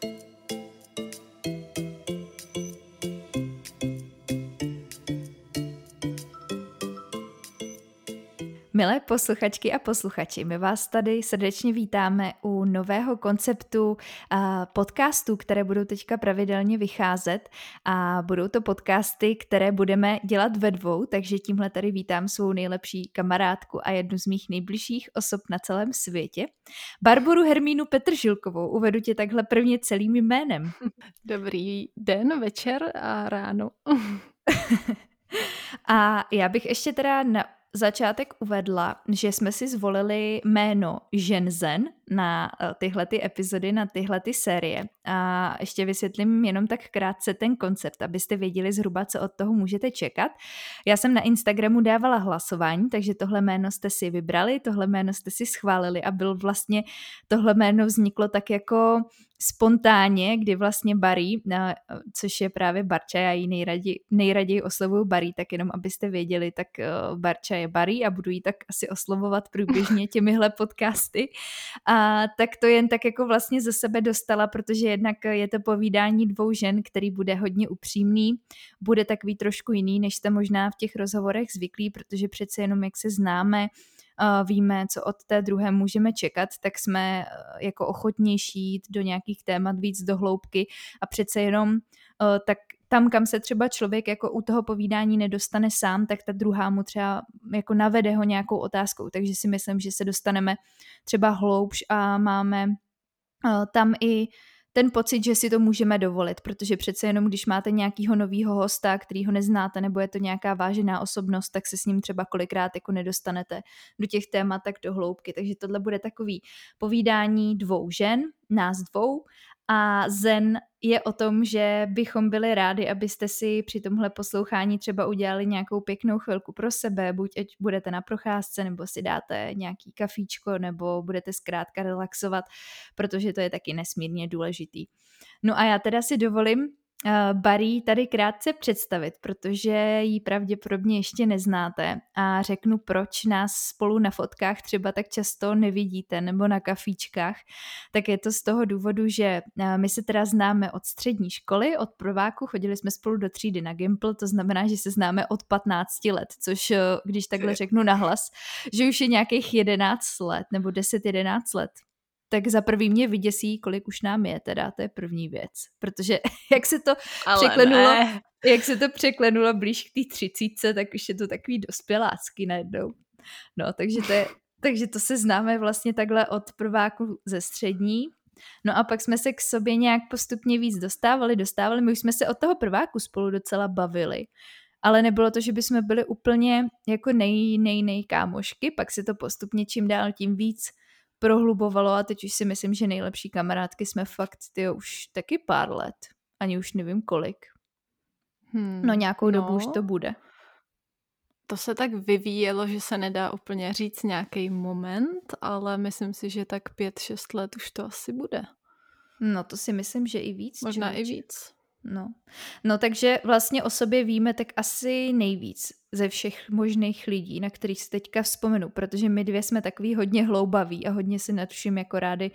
Thank you. Milé posluchačky a posluchači, my vás tady srdečně vítáme u nového konceptu podcastů, které budou teďka pravidelně vycházet a budou to podcasty, které budeme dělat ve dvou, takže tímhle tady vítám svou nejlepší kamarádku a jednu z mých nejbližších osob na celém světě. Barboru Hermínu Petržilkovou, uvedu tě takhle prvně celým jménem. Dobrý den, večer a ráno. a já bych ještě teda na začátek uvedla, že jsme si zvolili jméno Ženzen na eh, tyhle ty epizody, na tyhle ty série. A ještě vysvětlím jenom tak krátce ten koncept, abyste věděli zhruba, co od toho můžete čekat. Já jsem na Instagramu dávala hlasování, takže tohle jméno jste si vybrali, tohle jméno jste si schválili a byl vlastně, tohle jméno vzniklo tak jako spontánně, kdy vlastně Barry, což je právě Barča, já ji nejraději, nejraději oslovuju Barry, tak jenom abyste věděli, tak eh, Barča je Barry a budu ji tak asi oslovovat průběžně těmihle podcasty. A tak to jen tak jako vlastně ze sebe dostala, protože jednak je to povídání dvou žen, který bude hodně upřímný, bude takový trošku jiný, než jste možná v těch rozhovorech zvyklí, protože přece jenom jak se známe, víme, co od té druhé můžeme čekat, tak jsme eh, jako ochotnější jít do nějakých témat víc do hloubky. A přece jenom eh, tak tam, kam se třeba člověk jako u toho povídání nedostane sám, tak ta druhá mu třeba jako navede ho nějakou otázkou, takže si myslím, že se dostaneme třeba hloubš a máme eh, tam i ten pocit, že si to můžeme dovolit, protože přece jenom, když máte nějakého nového hosta, který ho neznáte, nebo je to nějaká vážená osobnost, tak se s ním třeba kolikrát jako nedostanete do těch témat tak do hloubky. Takže tohle bude takový povídání dvou žen, nás dvou a Zen je o tom, že bychom byli rádi, abyste si při tomhle poslouchání třeba udělali nějakou pěknou chvilku pro sebe, buď ať budete na procházce, nebo si dáte nějaký kafíčko, nebo budete zkrátka relaxovat, protože to je taky nesmírně důležitý. No a já teda si dovolím Barry tady krátce představit, protože ji pravděpodobně ještě neznáte. A řeknu, proč nás spolu na fotkách třeba tak často nevidíte nebo na kafíčkách, tak je to z toho důvodu, že eh, my se teda známe od střední školy, od prváku, chodili jsme spolu do třídy na Gimple, to znamená, že se známe od 15 let, což eh, když takhle řeknu nahlas, že už je nějakých 11 let nebo 10-11 let tak za prvý mě vyděsí, kolik už nám je teda, to je první věc. Protože jak se to Ale překlenulo, ne. jak se to překlenulo blíž k té třicítce, tak už je to takový dospělácky najednou. No, takže to, je, takže to se známe vlastně takhle od prváku ze střední. No a pak jsme se k sobě nějak postupně víc dostávali, dostávali. My už jsme se od toho prváku spolu docela bavili. Ale nebylo to, že bychom byli úplně jako nej, nej, nej kámošky, pak se to postupně čím dál tím víc prohlubovalo a teď už si myslím, že nejlepší kamarádky jsme fakt ty už taky pár let. Ani už nevím kolik. Hmm, no nějakou no, dobu už to bude. To se tak vyvíjelo, že se nedá úplně říct nějaký moment, ale myslím si, že tak pět, šest let už to asi bude. No to si myslím, že i víc. Možná i víc. No. no takže vlastně o sobě víme tak asi nejvíc ze všech možných lidí, na kterých si teďka vzpomenu, protože my dvě jsme takový hodně hloubaví a hodně si nad vším jako rádi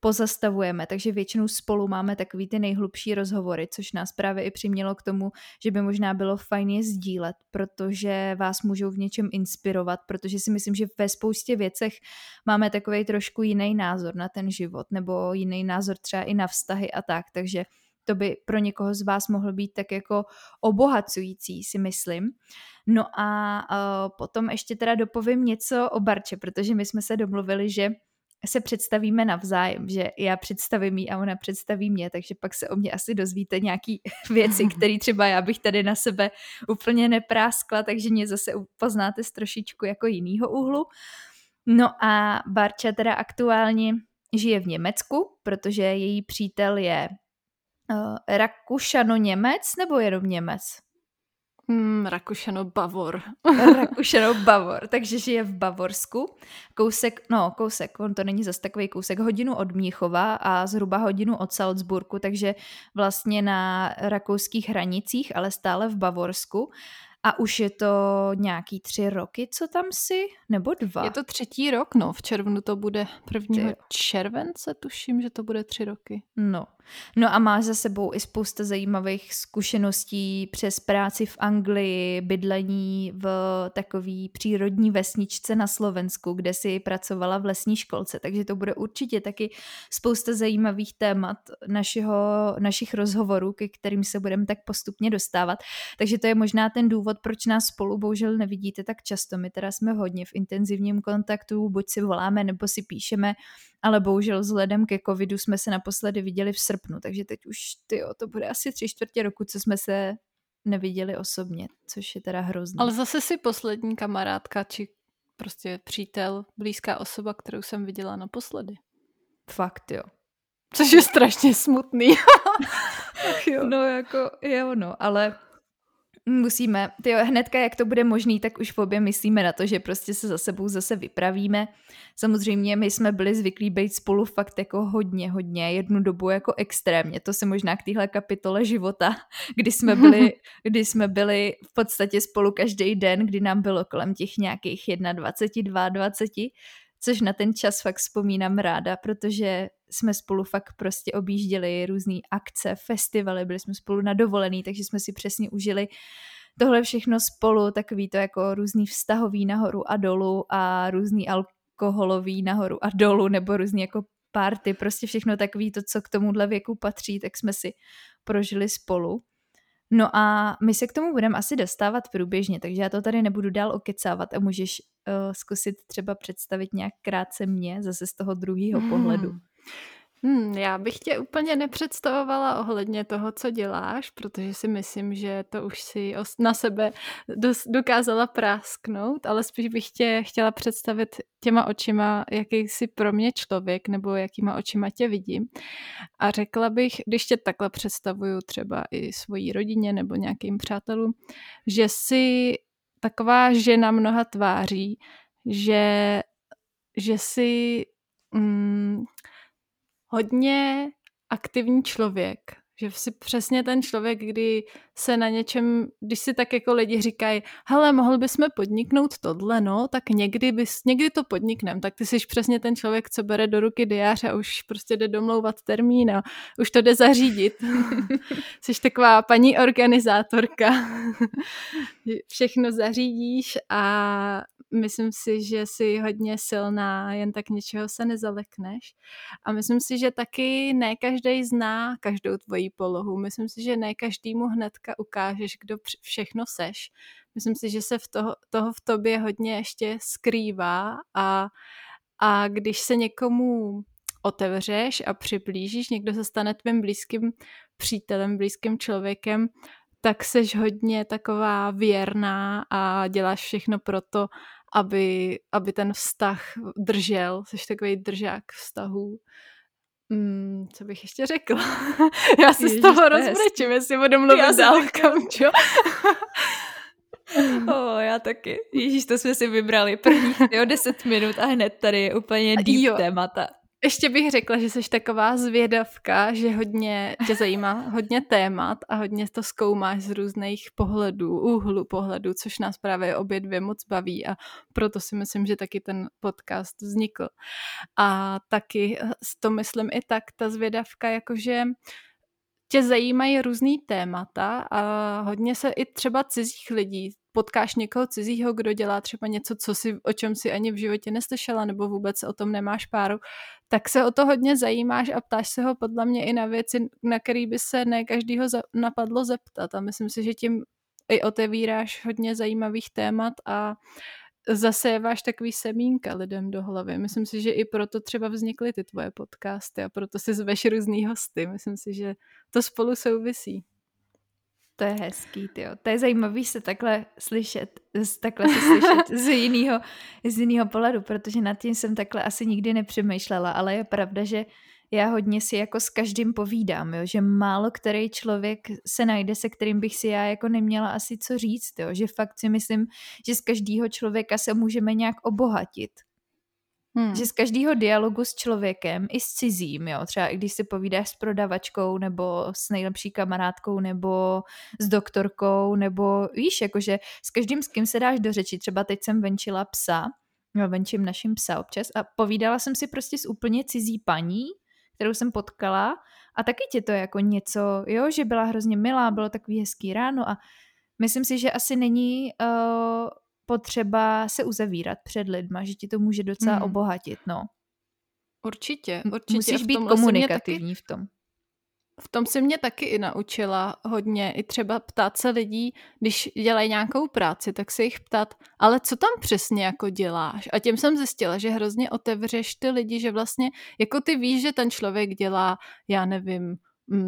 pozastavujeme, takže většinou spolu máme takový ty nejhlubší rozhovory, což nás právě i přimělo k tomu, že by možná bylo fajn je sdílet, protože vás můžou v něčem inspirovat, protože si myslím, že ve spoustě věcech máme takový trošku jiný názor na ten život, nebo jiný názor třeba i na vztahy a tak, takže to by pro někoho z vás mohlo být tak jako obohacující, si myslím. No a uh, potom ještě teda dopovím něco o Barče, protože my jsme se domluvili, že se představíme navzájem, že já představím jí a ona představí mě, takže pak se o mě asi dozvíte nějaký věci, které třeba já bych tady na sebe úplně nepráskla, takže mě zase poznáte z trošičku jako jinýho úhlu. No a Barča teda aktuálně žije v Německu, protože její přítel je uh, Rakušano-Němec nebo jenom Němec? Hmm, Rakušano-Bavor. Rakušano-Bavor, takže žije v Bavorsku. Kousek, no kousek, on to není zase takový kousek, hodinu od Mnichova a zhruba hodinu od Salzburgu, takže vlastně na rakouských hranicích, ale stále v Bavorsku. A už je to nějaký tři roky, co tam si? Nebo dva? Je to třetí rok, no. V červnu to bude prvního července, tuším, že to bude tři roky. No. No a má za sebou i spousta zajímavých zkušeností přes práci v Anglii, bydlení v takové přírodní vesničce na Slovensku, kde si pracovala v lesní školce. Takže to bude určitě taky spousta zajímavých témat našeho, našich rozhovorů, ke kterým se budeme tak postupně dostávat. Takže to je možná ten důvod, proč nás spolu bohužel nevidíte tak často. My teda jsme hodně v intenzivním kontaktu, buď si voláme nebo si píšeme, ale bohužel vzhledem ke covidu jsme se naposledy viděli v srpnu, takže teď už tyjo, to bude asi tři čtvrtě roku, co jsme se neviděli osobně, což je teda hrozné. Ale zase si poslední kamarádka, či prostě přítel, blízká osoba, kterou jsem viděla naposledy. Fakt jo. Což je strašně smutný. Jo. No jako, jo no, ale musíme, tyjo, hnedka jak to bude možný, tak už v obě myslíme na to, že prostě se za sebou zase vypravíme. Samozřejmě my jsme byli zvyklí být spolu fakt jako hodně, hodně, jednu dobu jako extrémně. To se možná k téhle kapitole života, kdy jsme byli, kdy jsme byli v podstatě spolu každý den, kdy nám bylo kolem těch nějakých 21, 22, což na ten čas fakt vzpomínám ráda, protože jsme spolu fakt prostě objížděli různé akce, festivaly, byli jsme spolu na dovolený, takže jsme si přesně užili tohle všechno spolu, takový to jako různý vztahový nahoru a dolů a různý alkoholový nahoru a dolů, nebo různý jako party, prostě všechno takový to, co k tomuhle věku patří, tak jsme si prožili spolu. No a my se k tomu budeme asi dostávat průběžně, takže já to tady nebudu dál okecávat a můžeš uh, zkusit třeba představit nějak krátce mě zase z toho druhého hmm. pohledu. Hmm, já bych tě úplně nepředstavovala ohledně toho, co děláš, protože si myslím, že to už si na sebe dokázala prásknout, ale spíš bych tě chtěla představit těma očima, jaký jsi pro mě člověk, nebo jakýma očima tě vidím. A řekla bych, když tě takhle představuju třeba i svojí rodině nebo nějakým přátelům, že jsi taková žena mnoha tváří, že, že jsi... Mm, hodně aktivní člověk, že si přesně ten člověk, kdy se na něčem, když si tak jako lidi říkají, hele, mohl bychom podniknout tohle, no, tak někdy, bys, někdy to podniknem, tak ty jsi přesně ten člověk, co bere do ruky diář a už prostě jde domlouvat termín a už to jde zařídit. jsi taková paní organizátorka. Všechno zařídíš a myslím si, že jsi hodně silná, jen tak něčeho se nezalekneš. A myslím si, že taky ne každý zná každou tvoji polohu. Myslím si, že ne každému hnedka ukážeš, kdo všechno seš. Myslím si, že se v toho, toho v tobě hodně ještě skrývá a, a když se někomu otevřeš a přiblížíš, někdo se stane tvým blízkým přítelem, blízkým člověkem, tak seš hodně taková věrná a děláš všechno pro to, aby, aby ten vztah držel. Jsi takový držák vztahů. Hmm, co bych ještě řekla? Já se Ježiš, z toho rozbrečím, jestli budu mluvit já dál, kamčo. o, já taky. Ježíš, to jsme si vybrali prvních jo, 10 minut a hned tady je úplně deep jo. témata. Ještě bych řekla, že jsi taková zvědavka, že hodně tě zajímá hodně témat a hodně to zkoumáš z různých pohledů, úhlu pohledu, což nás právě obě dvě moc baví a proto si myslím, že taky ten podcast vznikl. A taky to myslím i tak, ta zvědavka, jakože tě zajímají různý témata a hodně se i třeba cizích lidí potkáš někoho cizího, kdo dělá třeba něco, co si, o čem si ani v životě neslyšela, nebo vůbec o tom nemáš páru, tak se o to hodně zajímáš a ptáš se ho podle mě i na věci, na který by se ne každýho napadlo zeptat. A myslím si, že tím i otevíráš hodně zajímavých témat a zaséváš takový semínka lidem do hlavy. Myslím si, že i proto třeba vznikly ty tvoje podcasty a proto si zveš různý hosty. Myslím si, že to spolu souvisí. To je hezký, tyjo. To je zajímavý se takhle slyšet, takhle se slyšet z jiného, z jiného pohledu, protože nad tím jsem takhle asi nikdy nepřemýšlela, ale je pravda, že já hodně si jako s každým povídám, jo, že málo který člověk se najde, se kterým bych si já jako neměla asi co říct, jo, že fakt si myslím, že z každého člověka se můžeme nějak obohatit. Hmm. Že z každého dialogu s člověkem, i s cizím, jo, třeba i když si povídáš s prodavačkou, nebo s nejlepší kamarádkou, nebo s doktorkou, nebo víš, jakože s každým, s kým se dáš do řeči. Třeba teď jsem venčila psa, no, venčím naším psa občas a povídala jsem si prostě s úplně cizí paní, kterou jsem potkala a taky tě to jako něco, jo, že byla hrozně milá, bylo takový hezký ráno a myslím si, že asi není uh, potřeba se uzavírat před lidma, že ti to může docela hmm. obohatit, no. Určitě, určitě. Musíš být komunikativní v tom. V tom si mě taky i naučila hodně, i třeba ptát se lidí, když dělají nějakou práci, tak se jich ptát, ale co tam přesně jako děláš? A tím jsem zjistila, že hrozně otevřeš ty lidi, že vlastně jako ty víš, že ten člověk dělá, já nevím,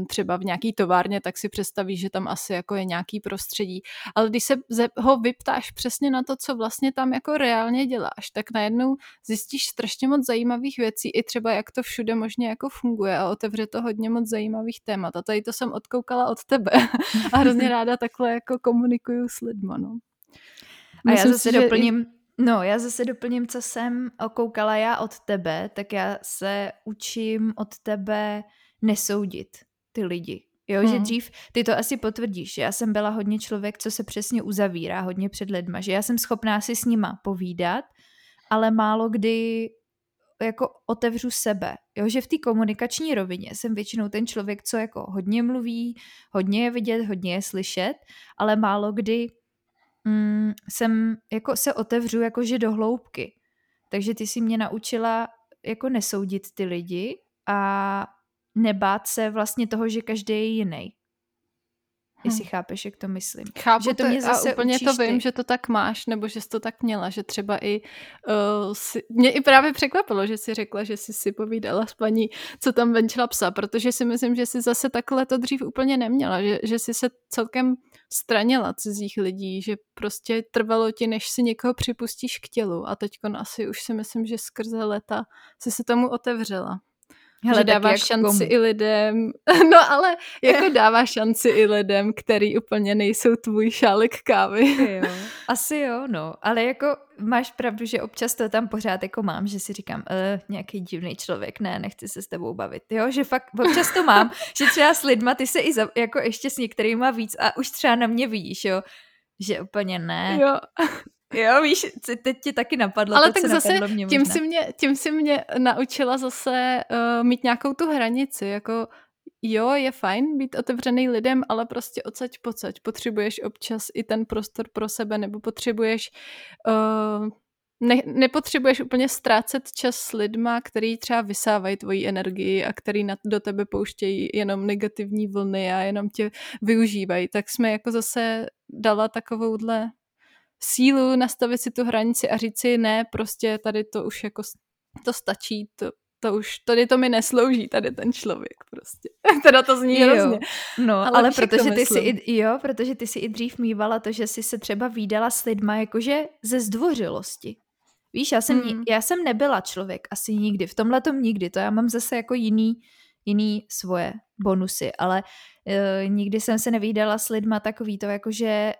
třeba v nějaký továrně, tak si představíš, že tam asi jako je nějaký prostředí. Ale když se ho vyptáš přesně na to, co vlastně tam jako reálně děláš, tak najednou zjistíš strašně moc zajímavých věcí, i třeba jak to všude možně jako funguje a otevře to hodně moc zajímavých témat. A tady to jsem odkoukala od tebe a hrozně ráda takhle jako komunikuju s lidma, no. A Myslím já zase si, doplním, i... No, já zase doplním, co jsem okoukala já od tebe, tak já se učím od tebe nesoudit ty lidi. Jo, hmm. že dřív, ty to asi potvrdíš, že já jsem byla hodně člověk, co se přesně uzavírá hodně před lidma, že já jsem schopná si s nima povídat, ale málo kdy jako otevřu sebe. Jo, že v té komunikační rovině jsem většinou ten člověk, co jako hodně mluví, hodně je vidět, hodně je slyšet, ale málo kdy mm, jsem jako se otevřu jakože do hloubky. Takže ty si mě naučila jako nesoudit ty lidi a nebát se vlastně toho, že každý je jiný. Jestli hmm. chápeš, jak to myslím. Chápu že to, mě zase a úplně to vím, ty. že to tak máš, nebo že jsi to tak měla, že třeba i uh, si, mě i právě překvapilo, že jsi řekla, že jsi si povídala s paní, co tam venčila psa, protože si myslím, že jsi zase takhle to dřív úplně neměla, že, že jsi se celkem stranila cizích lidí, že prostě trvalo ti, než si někoho připustíš k tělu a teď asi už si myslím, že skrze leta si se tomu otevřela. Hele, že dáváš šanci komu? i lidem, no ale jako dáváš šanci i lidem, který úplně nejsou tvůj šálek kávy. Jo. Asi jo, no, ale jako máš pravdu, že občas to tam pořád jako mám, že si říkám, uh, nějaký divný člověk, ne, nechci se s tebou bavit, jo, že fakt občas to mám, že třeba s lidma ty se i za, jako ještě s některýma víc a už třeba na mě vidíš, jo, že úplně ne. Jo. Jo, víš, teď ti taky napadlo Ale tak zase mě tím si, mě, tím si mě naučila zase uh, mít nějakou tu hranici, jako jo, je fajn být otevřený lidem, ale prostě odsaď pocať. Potřebuješ občas i ten prostor pro sebe, nebo potřebuješ uh, ne, nepotřebuješ úplně ztrácet čas s lidma, který třeba vysávají tvoji energii a který na, do tebe pouštějí jenom negativní vlny a jenom tě využívají. Tak jsme jako zase dala takovouhle sílu nastavit si tu hranici a říct si ne, prostě tady to už jako to stačí, to, to už, tady to mi neslouží, tady ten člověk prostě. teda to zní jo. hrozně. No, ale, ale protože ty si i, jo, protože ty si i dřív mývala to, že jsi se třeba výdala s lidma jakože ze zdvořilosti. Víš, já jsem, hmm. já jsem nebyla člověk asi nikdy, v tomhle tom nikdy, to já mám zase jako jiný, jiný svoje bonusy, ale uh, nikdy jsem se nevídala s lidma takový to, jakože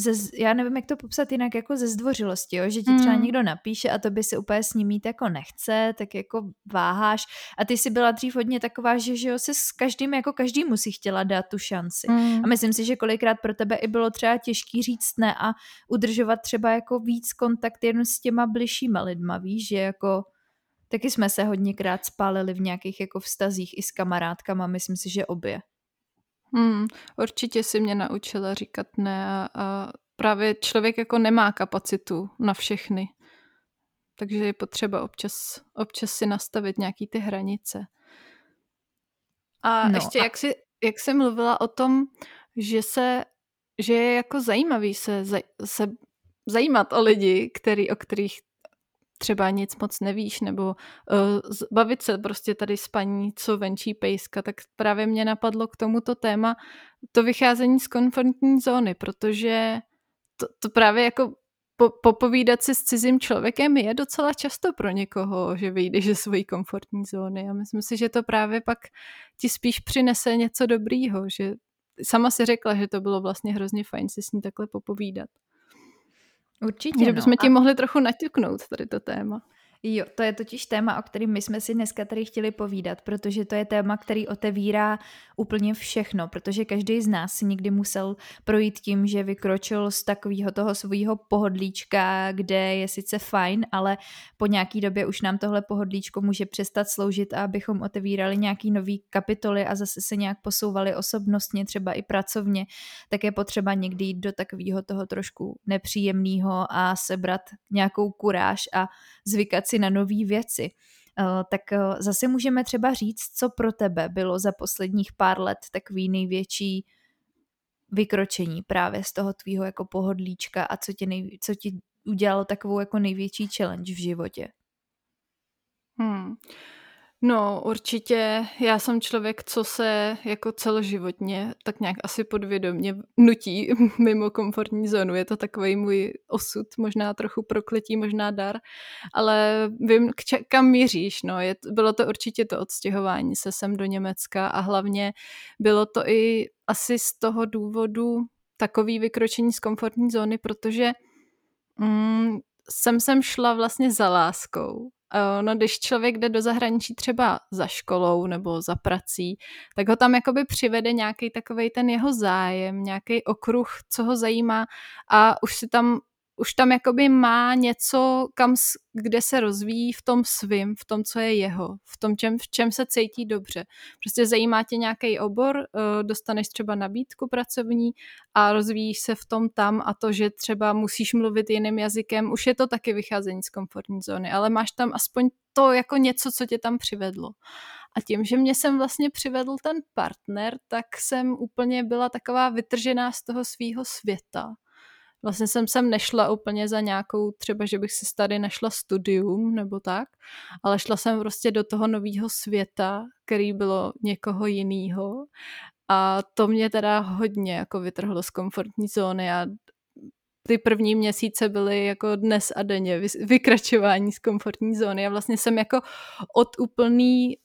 ze, já nevím, jak to popsat jinak, jako ze zdvořilosti, jo? že ti třeba mm. někdo napíše a to by se úplně s ním mít jako nechce, tak jako váháš. A ty jsi byla dřív hodně taková, že, že jo, se s každým, jako každý si chtěla dát tu šanci. Mm. A myslím si, že kolikrát pro tebe i bylo třeba těžký říct ne a udržovat třeba jako víc kontakt jen s těma bližšíma lidma, víš, že jako taky jsme se hodněkrát spálili v nějakých jako vztazích i s kamarádkama, myslím si, že obě. Hmm, určitě si mě naučila říkat ne a, a právě člověk jako nemá kapacitu na všechny. Takže je potřeba občas, občas si nastavit nějaký ty hranice. A no, ještě a... jak jsi, jak jsi mluvila o tom, že se, že je jako zajímavý se, se zajímat o lidi, který, o kterých třeba nic moc nevíš, nebo uh, bavit se prostě tady s paní, co venčí pejska, tak právě mě napadlo k tomuto téma to vycházení z komfortní zóny, protože to, to právě jako po, popovídat si s cizím člověkem je docela často pro někoho, že vyjde ze svojí komfortní zóny a myslím si, že to právě pak ti spíš přinese něco dobrýho, že sama si řekla, že to bylo vlastně hrozně fajn si s ní takhle popovídat. Určitě. Že bychom no. ti mohli trochu naťuknout tady to téma. Jo, to je totiž téma, o kterém my jsme si dneska tady chtěli povídat, protože to je téma, který otevírá úplně všechno, protože každý z nás si někdy musel projít tím, že vykročil z takového toho svého pohodlíčka, kde je sice fajn, ale po nějaký době už nám tohle pohodlíčko může přestat sloužit a abychom otevírali nějaký nový kapitoly a zase se nějak posouvali osobnostně, třeba i pracovně, tak je potřeba někdy jít do takového toho trošku nepříjemného a sebrat nějakou kuráž a zvykat si na nové věci. Eh, tak eh, zase můžeme třeba říct, co pro tebe bylo za posledních pár let takový největší vykročení právě z toho tvýho jako pohodlíčka a co ti, nej, co ti udělalo takovou jako největší challenge v životě? Hmm. No, určitě já jsem člověk, co se jako celoživotně tak nějak asi podvědomně nutí mimo komfortní zónu. Je to takový můj osud, možná trochu prokletí, možná dar, ale vím, k če- kam míříš. No. Je, bylo to určitě to odstěhování se sem do Německa a hlavně bylo to i asi z toho důvodu takový vykročení z komfortní zóny, protože mm, jsem sem šla vlastně za láskou No, když člověk jde do zahraničí třeba za školou nebo za prací, tak ho tam jakoby přivede nějaký takový ten jeho zájem, nějaký okruh, co ho zajímá a už si tam už tam jakoby má něco, kam, kde se rozvíjí v tom svým, v tom, co je jeho, v tom, čem, v čem se cítí dobře. Prostě zajímá tě nějaký obor, eh, dostaneš třeba nabídku pracovní a rozvíjíš se v tom tam a to, že třeba musíš mluvit jiným jazykem, už je to taky vycházení z komfortní zóny, ale máš tam aspoň to jako něco, co tě tam přivedlo. A tím, že mě sem vlastně přivedl ten partner, tak jsem úplně byla taková vytržená z toho svýho světa Vlastně jsem sem nešla úplně za nějakou, třeba, že bych si tady našla studium nebo tak, ale šla jsem prostě do toho nového světa, který bylo někoho jiného. A to mě teda hodně jako vytrhlo z komfortní zóny a ty první měsíce byly jako dnes a denně vykračování z komfortní zóny a vlastně jsem jako od úplný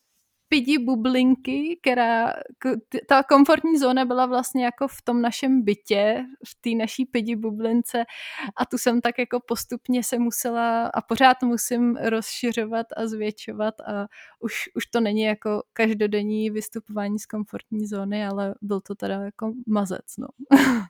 pidi bublinky, která, ta komfortní zóna byla vlastně jako v tom našem bytě, v té naší pidi bublince a tu jsem tak jako postupně se musela a pořád musím rozšiřovat a zvětšovat a už, už to není jako každodenní vystupování z komfortní zóny, ale byl to teda jako mazec, no.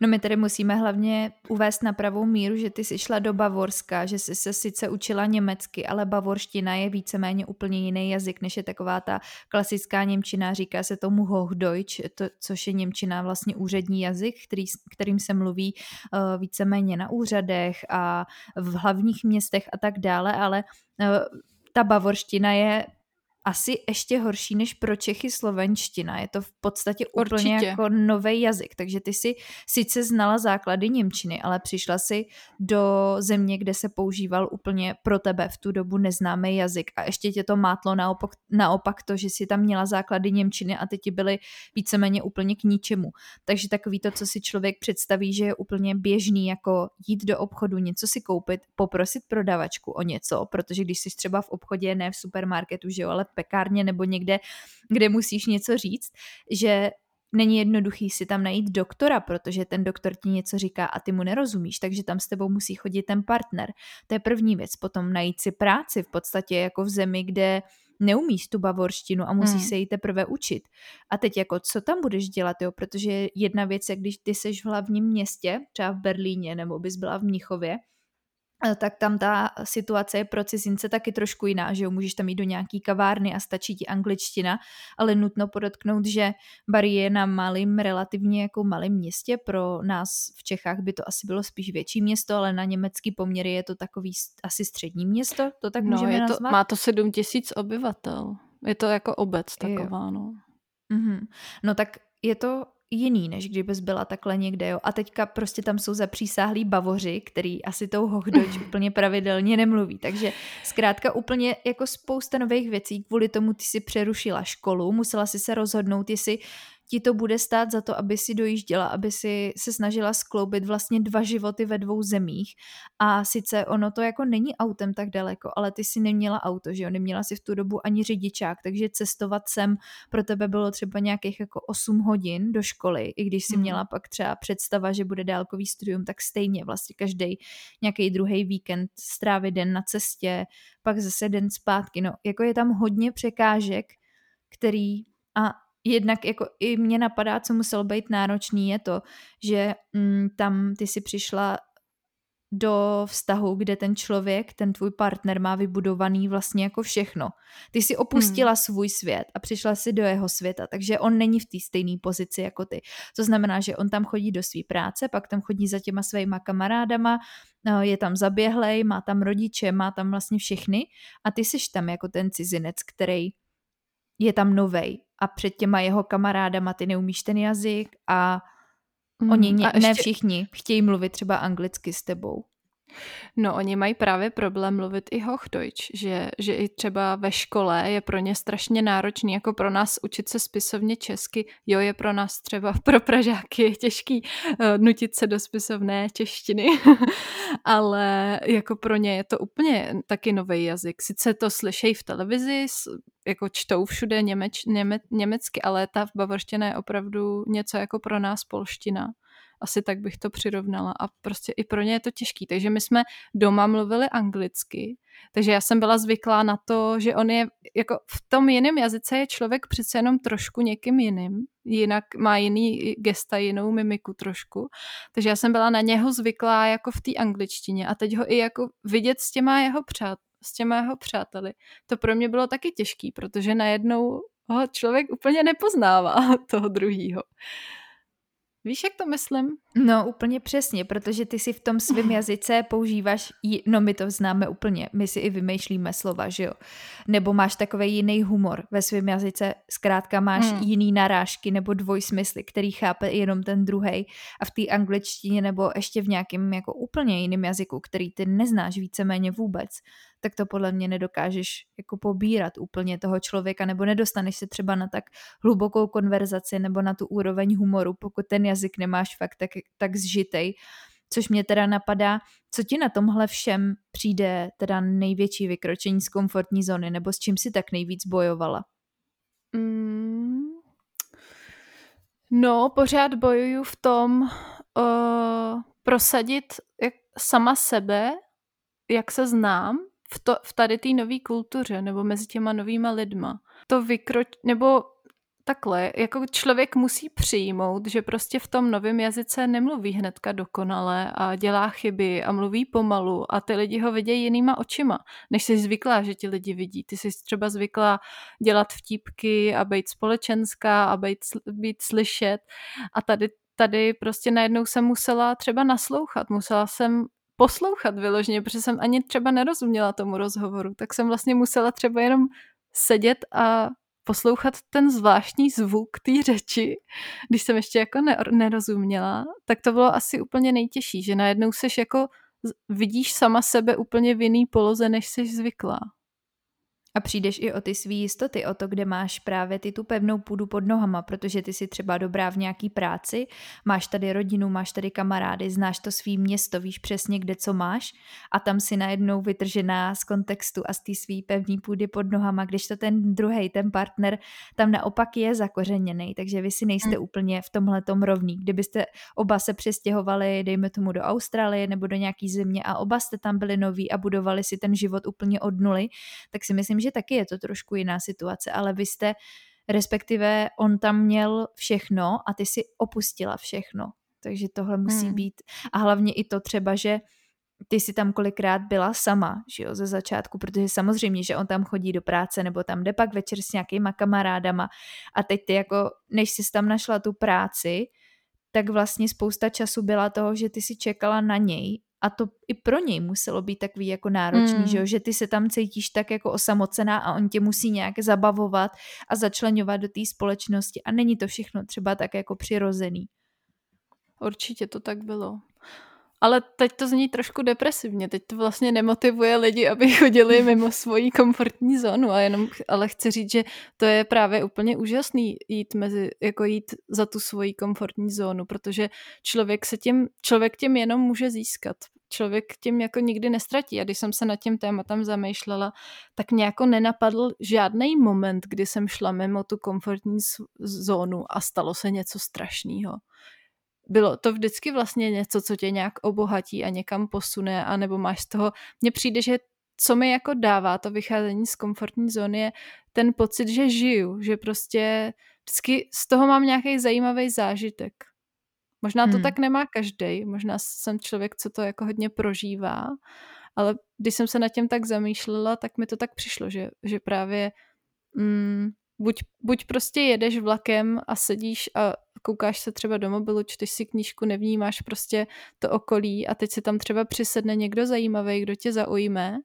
No my tady musíme hlavně uvést na pravou míru, že ty jsi šla do Bavorska, že jsi se sice učila německy, ale bavorština je víceméně úplně jiný jazyk, než je taková ta klasická němčina, říká se tomu Hochdeutsch, to, což je němčina vlastně úřední jazyk, který, kterým se mluví uh, víceméně na úřadech a v hlavních městech a tak dále, ale uh, ta bavorština je asi ještě horší než pro Čechy slovenština. Je to v podstatě úplně Určitě. jako nový jazyk, takže ty si sice znala základy Němčiny, ale přišla si do země, kde se používal úplně pro tebe v tu dobu neznámý jazyk a ještě tě to mátlo naopak, naopak to, že si tam měla základy Němčiny a ty ti byly víceméně úplně k ničemu. Takže takový to, co si člověk představí, že je úplně běžný, jako jít do obchodu, něco si koupit, poprosit prodavačku o něco, protože když jsi třeba v obchodě, ne v supermarketu, že jo, ale pekárně nebo někde, kde musíš něco říct, že není jednoduchý si tam najít doktora, protože ten doktor ti něco říká a ty mu nerozumíš, takže tam s tebou musí chodit ten partner. To je první věc. Potom najít si práci v podstatě jako v zemi, kde neumíš tu bavorštinu a musíš hmm. se ji teprve učit. A teď jako, co tam budeš dělat, jo? Protože jedna věc je, když ty seš v hlavním městě, třeba v Berlíně, nebo bys byla v Mnichově, tak tam ta situace je pro cizince taky trošku jiná, že jo, můžeš tam jít do nějaký kavárny a stačí ti angličtina, ale nutno podotknout, že Bari je na malým, relativně jako malém městě, pro nás v Čechách by to asi bylo spíš větší město, ale na německý poměry je to takový asi střední město, to tak no, můžeme je to, nazvat? Má to sedm tisíc obyvatel, je to jako obec taková, jo. no. Mm-hmm. No tak je to jiný, než kdybys byla takhle někde, jo. A teďka prostě tam jsou zapřísáhlí bavoři, který asi tou Hochdeutsch úplně pravidelně nemluví. Takže zkrátka úplně jako spousta nových věcí, kvůli tomu ty si přerušila školu, musela si se rozhodnout, jestli ti to bude stát za to, aby si dojížděla, aby si se snažila skloubit vlastně dva životy ve dvou zemích. A sice ono to jako není autem tak daleko, ale ty si neměla auto, že jo, neměla si v tu dobu ani řidičák, takže cestovat sem pro tebe bylo třeba nějakých jako 8 hodin do školy, i když si hmm. měla pak třeba představa, že bude dálkový studium, tak stejně vlastně každý nějaký druhý víkend strávit den na cestě, pak zase den zpátky, no jako je tam hodně překážek, který a jednak jako i mě napadá, co muselo být náročný, je to, že mm, tam ty si přišla do vztahu, kde ten člověk, ten tvůj partner má vybudovaný vlastně jako všechno. Ty si opustila hmm. svůj svět a přišla si do jeho světa, takže on není v té stejné pozici jako ty. To znamená, že on tam chodí do své práce, pak tam chodí za těma svýma kamarádama, eh, je tam zaběhlej, má tam rodiče, má tam vlastně všechny a ty jsi tam jako ten cizinec, který je tam novej a před těma jeho kamarádama ty neumíš ten jazyk a mm, oni ně, a ještě... ne všichni chtějí mluvit třeba anglicky s tebou. No, oni mají právě problém mluvit i Hochdeutsch, že, že i třeba ve škole je pro ně strašně náročný, jako pro nás učit se spisovně česky. Jo, je pro nás třeba pro Pražáky je těžký uh, nutit se do spisovné češtiny, ale jako pro ně je to úplně taky nový jazyk. Sice to slyšejí v televizi, jako čtou všude němeč, něme, německy, ale ta bavorština je opravdu něco jako pro nás polština asi tak bych to přirovnala a prostě i pro ně je to těžký. Takže my jsme doma mluvili anglicky, takže já jsem byla zvyklá na to, že on je, jako v tom jiném jazyce je člověk přece jenom trošku někým jiným, jinak má jiný gesta, jinou mimiku trošku. Takže já jsem byla na něho zvyklá jako v té angličtině a teď ho i jako vidět s těma jeho přát, s těma jeho přáteli. To pro mě bylo taky těžký, protože najednou ho člověk úplně nepoznává toho druhýho. Víš, jak to myslím? No, úplně přesně, protože ty si v tom svém jazyce používáš, no my to známe úplně, my si i vymýšlíme slova, že jo? Nebo máš takový jiný humor ve svém jazyce, zkrátka máš hmm. jiný narážky nebo dvojsmysly, který chápe jenom ten druhý a v té angličtině nebo ještě v nějakém jako úplně jiném jazyku, který ty neznáš víceméně vůbec, tak to podle mě nedokážeš jako pobírat úplně toho člověka, nebo nedostaneš se třeba na tak hlubokou konverzaci nebo na tu úroveň humoru, pokud ten jazyk nemáš fakt tak, tak zžitej. Což mě teda napadá, co ti na tomhle všem přijde teda největší vykročení z komfortní zóny, nebo s čím si tak nejvíc bojovala? Mm. No, pořád bojuju v tom uh, prosadit jak sama sebe, jak se znám, v, to, v tady té nové kultuře nebo mezi těma novýma lidma. To vykroč, nebo takhle, jako člověk musí přijmout, že prostě v tom novém jazyce nemluví hnedka dokonale a dělá chyby a mluví pomalu a ty lidi ho vidějí jinýma očima, než jsi zvyklá, že ti lidi vidí. Ty jsi třeba zvyklá dělat vtípky a být společenská a být, být slyšet a tady tady prostě najednou jsem musela třeba naslouchat, musela jsem poslouchat vyloženě, protože jsem ani třeba nerozuměla tomu rozhovoru, tak jsem vlastně musela třeba jenom sedět a poslouchat ten zvláštní zvuk té řeči, když jsem ještě jako ne- nerozuměla, tak to bylo asi úplně nejtěžší, že najednou seš jako vidíš sama sebe úplně v jiný poloze, než jsi zvyklá. A přijdeš i o ty svý jistoty, o to, kde máš právě ty tu pevnou půdu pod nohama, protože ty jsi třeba dobrá v nějaký práci, máš tady rodinu, máš tady kamarády, znáš to svý město, víš přesně, kde co máš a tam si najednou vytržená z kontextu a z té svý pevné půdy pod nohama, když to ten druhý, ten partner, tam naopak je zakořeněný, takže vy si nejste hmm. úplně v tomhle tom rovný. Kdybyste oba se přestěhovali, dejme tomu do Austrálie nebo do nějaký země a oba jste tam byli noví a budovali si ten život úplně od nuly, tak si myslím, že taky je to trošku jiná situace, ale vy jste, respektive on tam měl všechno a ty si opustila všechno. Takže tohle musí hmm. být. A hlavně i to třeba, že ty si tam kolikrát byla sama, že jo, ze začátku, protože samozřejmě, že on tam chodí do práce nebo tam jde pak večer s nějakýma kamarádama a teď ty jako, než jsi tam našla tu práci, tak vlastně spousta času byla toho, že ty si čekala na něj a to i pro něj muselo být takový jako náročný, mm. že, jo? že ty se tam cítíš tak jako osamocená a on tě musí nějak zabavovat a začlenovat do té společnosti a není to všechno třeba tak jako přirozený. Určitě to tak bylo. Ale teď to zní trošku depresivně, teď to vlastně nemotivuje lidi, aby chodili mimo svoji komfortní zónu, a jenom, ale chci říct, že to je právě úplně úžasný jít mezi, jako jít za tu svoji komfortní zónu, protože člověk se tím, člověk tím jenom může získat. Člověk tím jako nikdy nestratí. A když jsem se nad tím tématem zamýšlela, tak mě jako nenapadl žádný moment, kdy jsem šla mimo tu komfortní zónu a stalo se něco strašného bylo to vždycky vlastně něco, co tě nějak obohatí a někam posune, anebo máš z toho, mně přijde, že co mi jako dává to vycházení z komfortní zóny je ten pocit, že žiju, že prostě vždycky z toho mám nějaký zajímavý zážitek. Možná to hmm. tak nemá každý, možná jsem člověk, co to jako hodně prožívá, ale když jsem se nad tím tak zamýšlela, tak mi to tak přišlo, že, že právě mm, buď, buď prostě jedeš vlakem a sedíš a koukáš se třeba do mobilu, čteš si knížku, nevnímáš prostě to okolí a teď si tam třeba přisedne někdo zajímavý, kdo tě zaujme,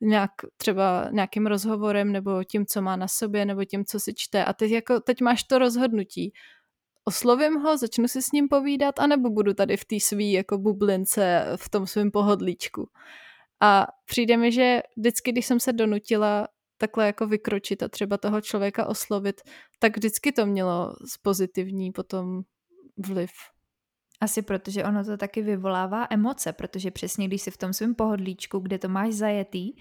nějak třeba nějakým rozhovorem nebo tím, co má na sobě, nebo tím, co si čte. A teď, jako, teď máš to rozhodnutí. Oslovím ho, začnu si s ním povídat, anebo budu tady v té svý jako bublince, v tom svém pohodlíčku. A přijde mi, že vždycky, když jsem se donutila takhle jako vykročit a třeba toho člověka oslovit, tak vždycky to mělo pozitivní potom vliv. Asi protože ono to taky vyvolává emoce, protože přesně když jsi v tom svém pohodlíčku, kde to máš zajetý,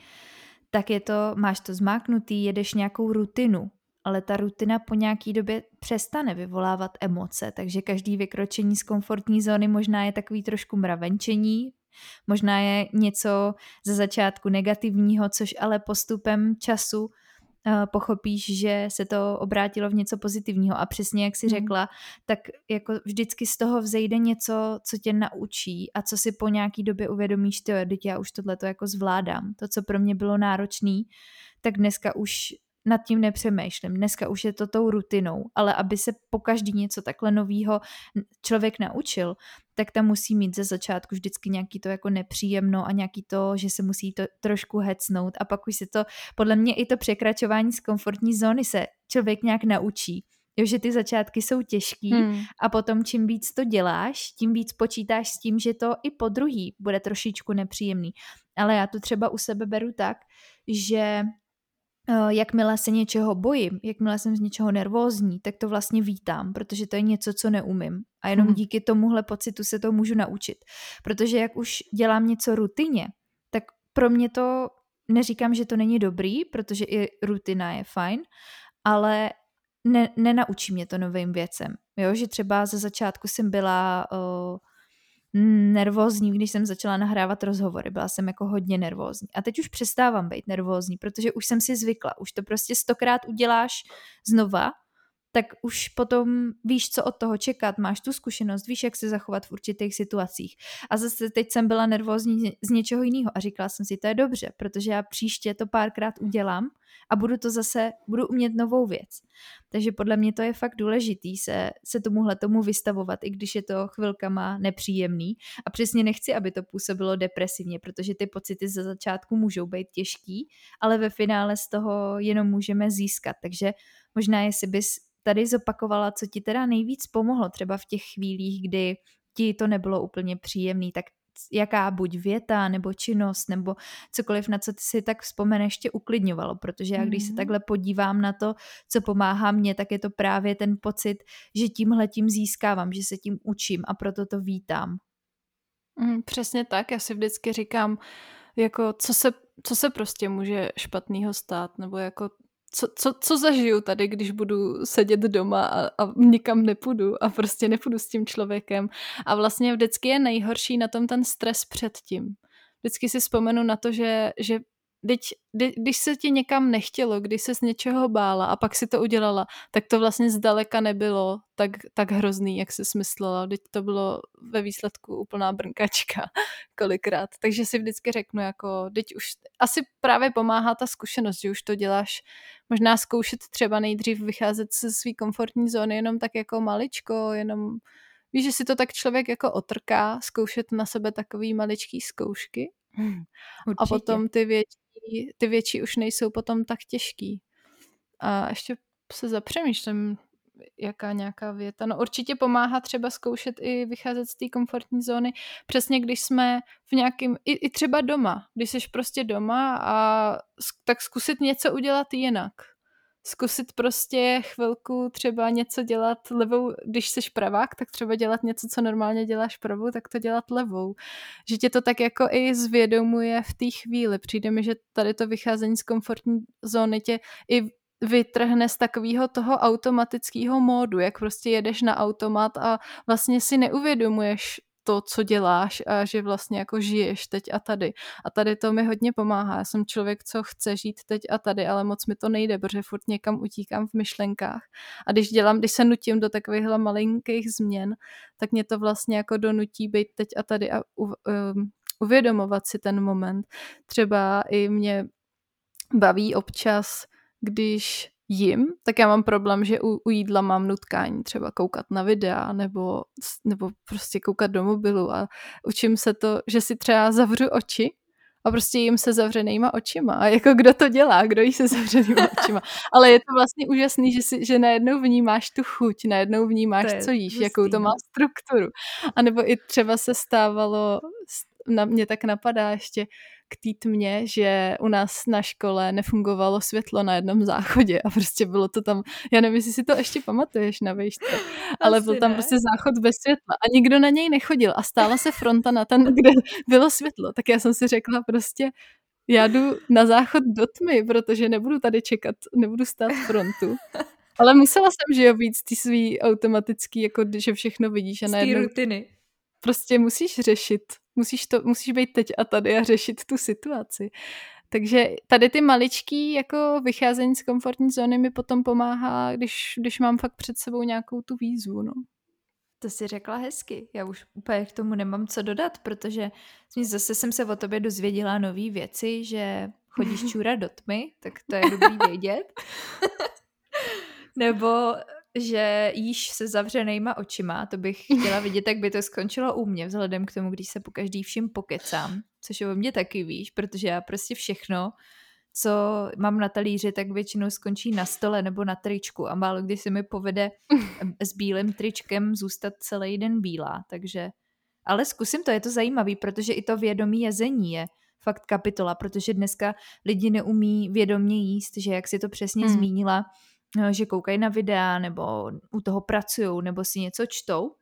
tak je to, máš to zmáknutý, jedeš nějakou rutinu, ale ta rutina po nějaký době přestane vyvolávat emoce, takže každý vykročení z komfortní zóny možná je takový trošku mravenčení, Možná je něco ze začátku negativního, což ale postupem času uh, pochopíš, že se to obrátilo v něco pozitivního a přesně jak si hmm. řekla, tak jako vždycky z toho vzejde něco, co tě naučí a co si po nějaký době uvědomíš, ty, já už tohle to jako zvládám. To, co pro mě bylo náročný, tak dneska už nad tím nepřemýšlím. Dneska už je to tou rutinou, ale aby se po každý něco takhle novýho člověk naučil, tak tam musí mít ze začátku vždycky nějaký to jako nepříjemno a nějaký to, že se musí to trošku hecnout a pak už se to, podle mě i to překračování z komfortní zóny se člověk nějak naučí. Jo, že ty začátky jsou těžký hmm. a potom čím víc to děláš, tím víc počítáš s tím, že to i po druhý bude trošičku nepříjemný. Ale já to třeba u sebe beru tak, že jakmile se něčeho bojím, jakmile jsem z něčeho nervózní, tak to vlastně vítám, protože to je něco, co neumím. A jenom hmm. díky tomuhle pocitu se to můžu naučit. Protože jak už dělám něco rutině, tak pro mě to, neříkám, že to není dobrý, protože i rutina je fajn, ale ne, nenaučí mě to novým věcem. Jo, že třeba ze začátku jsem byla uh, nervózní, když jsem začala nahrávat rozhovory. Byla jsem jako hodně nervózní. A teď už přestávám být nervózní, protože už jsem si zvykla. Už to prostě stokrát uděláš znova tak už potom víš, co od toho čekat, máš tu zkušenost, víš, jak se zachovat v určitých situacích. A zase teď jsem byla nervózní z něčeho jiného a říkala jsem si, to je dobře, protože já příště to párkrát udělám a budu to zase, budu umět novou věc. Takže podle mě to je fakt důležitý se, se tomuhle tomu vystavovat, i když je to chvilkama nepříjemný. A přesně nechci, aby to působilo depresivně, protože ty pocity ze začátku můžou být těžký, ale ve finále z toho jenom můžeme získat. Takže možná jestli bys tady zopakovala, co ti teda nejvíc pomohlo třeba v těch chvílích, kdy ti to nebylo úplně příjemný, tak jaká buď věta nebo činnost nebo cokoliv, na co ty si tak vzpomeneš, tě uklidňovalo, protože já když se mhm. takhle podívám na to, co pomáhá mně, tak je to právě ten pocit, že tímhle tím získávám, že se tím učím a proto to vítám. Mm, přesně tak, já si vždycky říkám, jako co se, co se prostě může špatného stát, nebo jako co, co, co zažiju tady, když budu sedět doma a, a nikam nepůjdu a prostě nepůjdu s tím člověkem. A vlastně vždycky je nejhorší na tom ten stres předtím. Vždycky si vzpomenu na to, že, že Teď, když se ti někam nechtělo, když se z něčeho bála a pak si to udělala, tak to vlastně zdaleka nebylo tak, tak hrozný, jak se smyslela. Teď to bylo ve výsledku úplná brnkačka kolikrát. Takže si vždycky řeknu, jako, teď už asi právě pomáhá ta zkušenost, že už to děláš. Možná zkoušet třeba nejdřív vycházet ze své komfortní zóny jenom tak jako maličko, jenom víš, že si to tak člověk jako otrká, zkoušet na sebe takový maličký zkoušky. Určitě. A potom ty větší ty větší už nejsou potom tak těžký. A ještě se zapřemýšlím, jaká nějaká věta. No určitě pomáhá třeba zkoušet i vycházet z té komfortní zóny, přesně když jsme v nějakém, i, i třeba doma, když jsi prostě doma a tak zkusit něco udělat jinak zkusit prostě chvilku třeba něco dělat levou, když jsi pravák, tak třeba dělat něco, co normálně děláš pravou, tak to dělat levou. Že tě to tak jako i zvědomuje v té chvíli. Přijde mi, že tady to vycházení z komfortní zóny tě i vytrhne z takového toho automatického módu, jak prostě jedeš na automat a vlastně si neuvědomuješ to, co děláš a že vlastně jako žiješ teď a tady. A tady to mi hodně pomáhá. Já jsem člověk, co chce žít teď a tady, ale moc mi to nejde, protože furt někam utíkám v myšlenkách. A když dělám, když se nutím do takovýchhle malinkých změn, tak mě to vlastně jako donutí být teď a tady a u, um, uvědomovat si ten moment. Třeba i mě baví občas, když jim, tak já mám problém, že u, u jídla mám nutkání třeba koukat na videa nebo, nebo prostě koukat do mobilu a učím se to, že si třeba zavřu oči a prostě jim se zavřenýma očima. A jako kdo to dělá, kdo jí se zavřenýma očima. Ale je to vlastně úžasný, že, si, že najednou vnímáš tu chuť, najednou vnímáš, co jíš, hustý, jakou to má no. strukturu. A nebo i třeba se stávalo, na mě tak napadá ještě, k té tmě, že u nás na škole nefungovalo světlo na jednom záchodě a prostě bylo to tam, já nevím, jestli si to ještě pamatuješ na výšce, ale Asi byl tam ne. prostě záchod bez světla a nikdo na něj nechodil a stála se fronta na ten, kde bylo světlo, tak já jsem si řekla prostě, já jdu na záchod do tmy, protože nebudu tady čekat, nebudu stát frontu. Ale musela jsem, že jo, být z té svý automatický, jako že všechno vidíš a najednou... Z rutiny. Prostě musíš řešit musíš, to, musíš být teď a tady a řešit tu situaci. Takže tady ty maličký jako vycházení z komfortní zóny mi potom pomáhá, když, když mám fakt před sebou nějakou tu výzvu, no. To si řekla hezky. Já už úplně k tomu nemám co dodat, protože zase jsem se o tobě dozvěděla nové věci, že chodíš čůra do tmy, tak to je dobrý vědět. Nebo že jíš se zavřenýma očima, to bych chtěla vidět, jak by to skončilo u mě, vzhledem k tomu, když se po každý vším pokecám, což je o mě taky víš, protože já prostě všechno, co mám na talíři, tak většinou skončí na stole nebo na tričku a málo kdy se mi povede s bílým tričkem zůstat celý den bílá, takže ale zkusím to, je to zajímavý, protože i to vědomí jezení je fakt kapitola, protože dneska lidi neumí vědomě jíst, že jak si to přesně hmm. zmínila, že koukají na videa nebo u toho pracují nebo si něco čtou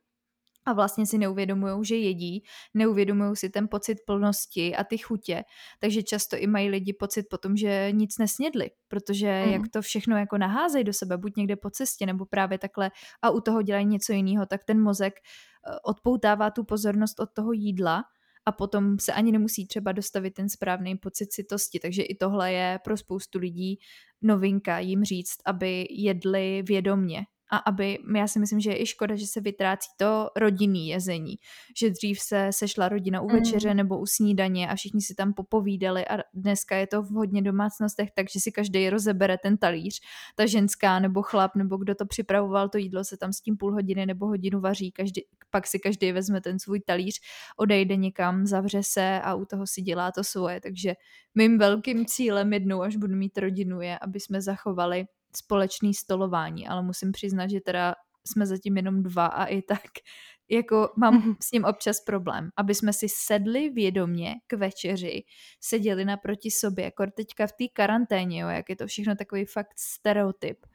a vlastně si neuvědomují, že jedí, neuvědomují si ten pocit plnosti a ty chutě, takže často i mají lidi pocit potom, že nic nesnědli, protože mm. jak to všechno jako naházejí do sebe, buď někde po cestě nebo právě takhle a u toho dělají něco jiného, tak ten mozek eh, odpoutává tu pozornost od toho jídla a potom se ani nemusí třeba dostavit ten správný pocit citosti. Takže i tohle je pro spoustu lidí novinka jim říct, aby jedli vědomně, a aby, já si myslím, že je i škoda, že se vytrácí to rodinný jezení, že dřív se sešla rodina u večeře mm. nebo u snídaně a všichni si tam popovídali a dneska je to v hodně domácnostech, takže si každý rozebere ten talíř, ta ženská nebo chlap nebo kdo to připravoval, to jídlo se tam s tím půl hodiny nebo hodinu vaří, každý, pak si každý vezme ten svůj talíř, odejde někam, zavře se a u toho si dělá to svoje, takže mým velkým cílem jednou, až budu mít rodinu, je, aby jsme zachovali společný stolování, ale musím přiznat, že teda jsme zatím jenom dva a i tak jako mám mhm. s ním občas problém, aby jsme si sedli vědomě k večeři, seděli naproti sobě, jako teďka v té karanténě, jo, jak je to všechno takový fakt stereotyp,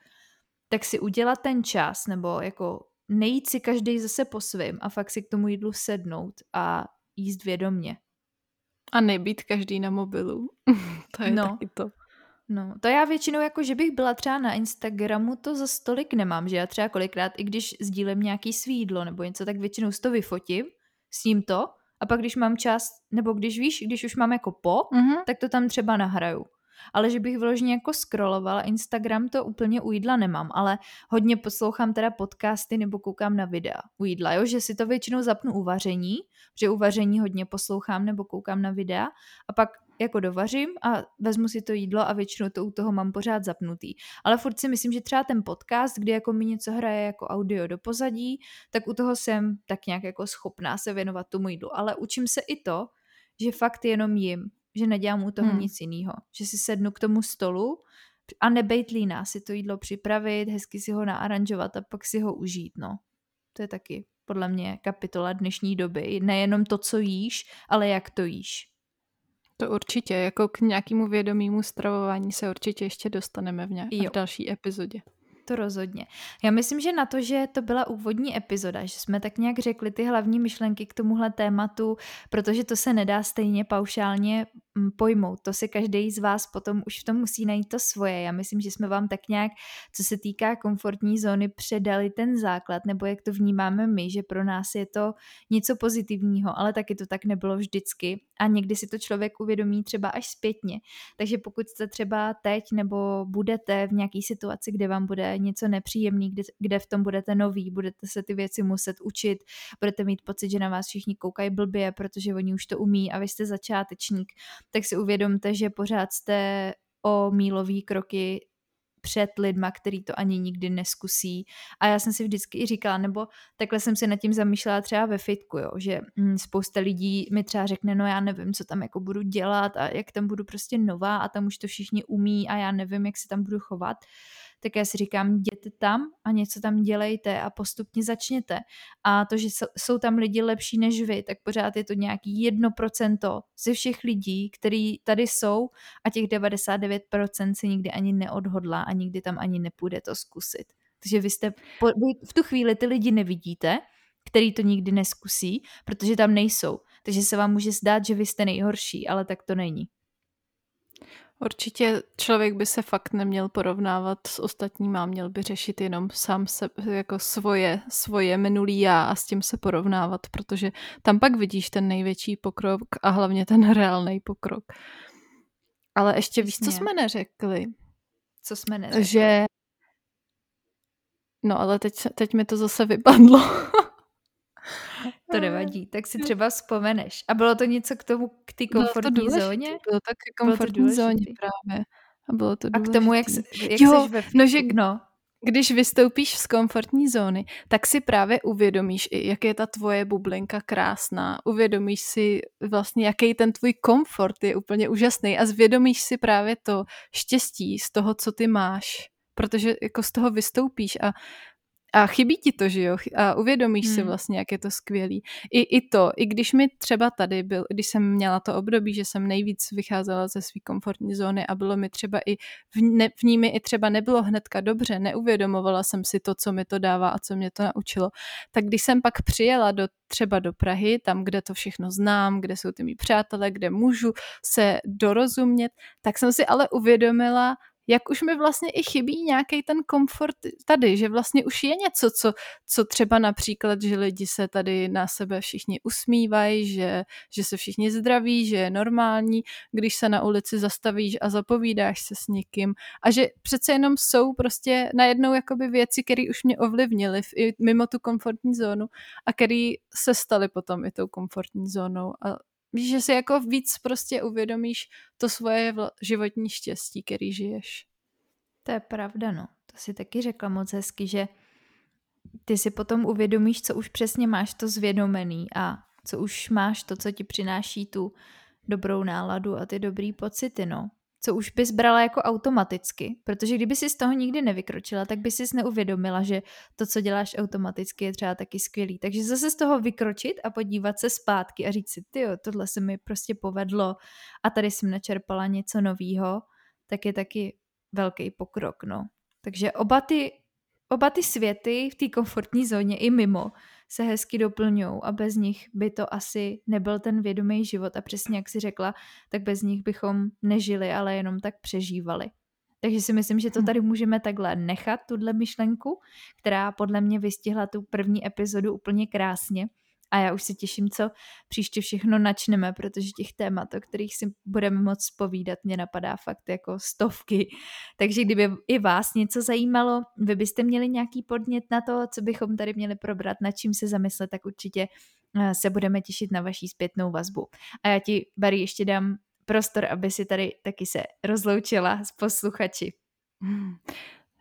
tak si udělat ten čas, nebo jako nejít si každý zase po svým a fakt si k tomu jídlu sednout a jíst vědomě. A nebýt každý na mobilu. to je no. taky to. No, to já většinou jako, že bych byla třeba na Instagramu, to za stolik nemám, že já třeba kolikrát, i když sdílím nějaký svý jídlo nebo něco, tak většinou si to vyfotím, s ním to a pak když mám čas, nebo když víš, když už mám jako po, mm-hmm. tak to tam třeba nahraju. Ale že bych vyloženě jako scrollovala Instagram, to úplně u jídla nemám, ale hodně poslouchám teda podcasty nebo koukám na videa u jídla, jo? že si to většinou zapnu u vaření, že u vaření hodně poslouchám nebo koukám na videa a pak jako dovařím a vezmu si to jídlo a většinou to u toho mám pořád zapnutý. Ale furt si myslím, že třeba ten podcast, kdy jako mi něco hraje jako audio do pozadí, tak u toho jsem tak nějak jako schopná se věnovat tomu jídlu. Ale učím se i to, že fakt jenom jim, že nedělám u toho hmm. nic jiného. Že si sednu k tomu stolu, a nebejt líná si to jídlo připravit, hezky si ho naaranžovat a pak si ho užít, no. To je taky podle mě kapitola dnešní doby. Nejenom to, co jíš, ale jak to jíš. To určitě, jako k nějakému vědomému stravování se určitě ještě dostaneme v, nějak, v další epizodě. To rozhodně. Já myslím, že na to, že to byla úvodní epizoda, že jsme tak nějak řekli ty hlavní myšlenky k tomuhle tématu, protože to se nedá stejně paušálně mm, pojmout. To si každý z vás potom už v tom musí najít to svoje. Já myslím, že jsme vám tak nějak, co se týká komfortní zóny, předali ten základ, nebo jak to vnímáme my, že pro nás je to něco pozitivního, ale taky to tak nebylo vždycky. A někdy si to člověk uvědomí třeba až zpětně. Takže pokud jste třeba teď nebo budete v nějaké situaci, kde vám bude něco nepříjemný, kde, kde v tom budete nový, budete se ty věci muset učit, budete mít pocit, že na vás všichni koukají blbě, protože oni už to umí a vy jste začátečník, tak si uvědomte, že pořád jste o mílový kroky před lidma, který to ani nikdy neskusí. A já jsem si vždycky i říkala, nebo takhle jsem si nad tím zamýšlela třeba ve fitku, jo, že hm, spousta lidí mi třeba řekne, no já nevím, co tam jako budu dělat a jak tam budu prostě nová a tam už to všichni umí a já nevím, jak se tam budu chovat tak já si říkám, jděte tam a něco tam dělejte a postupně začněte. A to, že jsou tam lidi lepší než vy, tak pořád je to nějaký jedno procento ze všech lidí, který tady jsou a těch 99% se nikdy ani neodhodlá a nikdy tam ani nepůjde to zkusit. Takže vy jste, vy v tu chvíli ty lidi nevidíte, který to nikdy neskusí, protože tam nejsou. Takže se vám může zdát, že vy jste nejhorší, ale tak to není. Určitě člověk by se fakt neměl porovnávat s ostatníma, měl by řešit jenom sám se, jako svoje, svoje minulý já a s tím se porovnávat, protože tam pak vidíš ten největší pokrok a hlavně ten reálný pokrok. Ale ještě víš, co jsme neřekli? Co jsme neřekli? Že... No ale teď, teď mi to zase vypadlo. To nevadí, tak si třeba vzpomeneš. A bylo to něco k tomu, k té komfortní bylo zóně? Bylo to k komfortní bylo to zóně právě. A bylo to důležitý. A k tomu, jak, jak jo, ve no, že no. když vystoupíš z komfortní zóny, tak si právě uvědomíš, jak je ta tvoje bublinka krásná. Uvědomíš si vlastně, jaký ten tvůj komfort je úplně úžasný a zvědomíš si právě to štěstí z toho, co ty máš protože jako z toho vystoupíš a a chybí ti to, že jo? A uvědomíš hmm. si vlastně, jak je to skvělý. I, I to, i když mi třeba tady byl, když jsem měla to období, že jsem nejvíc vycházela ze své komfortní zóny a bylo mi třeba i, v, ne, v ní mi i třeba nebylo hnedka dobře, neuvědomovala jsem si to, co mi to dává a co mě to naučilo. Tak když jsem pak přijela do třeba do Prahy, tam, kde to všechno znám, kde jsou ty mý přátelé, kde můžu se dorozumět, tak jsem si ale uvědomila, jak už mi vlastně i chybí nějaký ten komfort tady, že vlastně už je něco, co, co třeba například, že lidi se tady na sebe všichni usmívají, že, že se všichni zdraví, že je normální, když se na ulici zastavíš a zapovídáš se s někým. A že přece jenom jsou prostě najednou jakoby věci, které už mě ovlivnily mimo tu komfortní zónu a které se staly potom i tou komfortní zónou a že si jako víc prostě uvědomíš to svoje životní štěstí, který žiješ. To je pravda, no. To si taky řekla moc hezky, že ty si potom uvědomíš, co už přesně máš to zvědomený a co už máš to, co ti přináší tu dobrou náladu a ty dobrý pocity, no co už bys brala jako automaticky, protože kdyby si z toho nikdy nevykročila, tak by si neuvědomila, že to, co děláš automaticky, je třeba taky skvělý. Takže zase z toho vykročit a podívat se zpátky a říct si, ty tohle se mi prostě povedlo a tady jsem načerpala něco novýho, tak je taky velký pokrok, no. Takže oba ty, oba ty světy v té komfortní zóně i mimo se hezky doplňují a bez nich by to asi nebyl ten vědomý život a přesně jak si řekla, tak bez nich bychom nežili, ale jenom tak přežívali. Takže si myslím, že to hm. tady můžeme takhle nechat, tuhle myšlenku, která podle mě vystihla tu první epizodu úplně krásně a já už se těším, co příště všechno načneme, protože těch témat, o kterých si budeme moc povídat, mě napadá fakt jako stovky. Takže kdyby i vás něco zajímalo, vy byste měli nějaký podnět na to, co bychom tady měli probrat, nad čím se zamyslet, tak určitě eh, se budeme těšit na vaší zpětnou vazbu. A já ti, Barry, ještě dám prostor, aby si tady taky se rozloučila s posluchači. Hmm.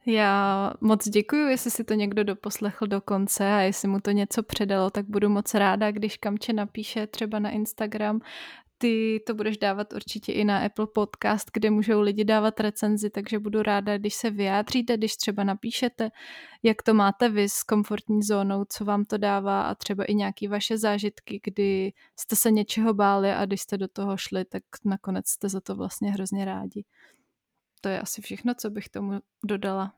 Já moc děkuji, jestli si to někdo doposlechl do konce a jestli mu to něco předalo, tak budu moc ráda, když Kamče napíše třeba na Instagram ty to budeš dávat určitě i na Apple Podcast, kde můžou lidi dávat recenzi, takže budu ráda, když se vyjádříte, když třeba napíšete, jak to máte vy s komfortní zónou, co vám to dává a třeba i nějaké vaše zážitky, kdy jste se něčeho báli a když jste do toho šli, tak nakonec jste za to vlastně hrozně rádi. To je asi všechno, co bych tomu dodala.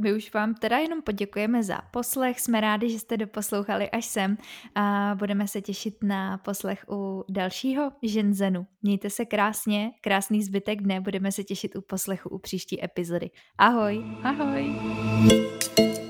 My už vám teda jenom poděkujeme za poslech, jsme rádi, že jste doposlouchali až sem a budeme se těšit na poslech u dalšího Ženzenu. Mějte se krásně, krásný zbytek dne, budeme se těšit u poslechu u příští epizody. Ahoj! Ahoj!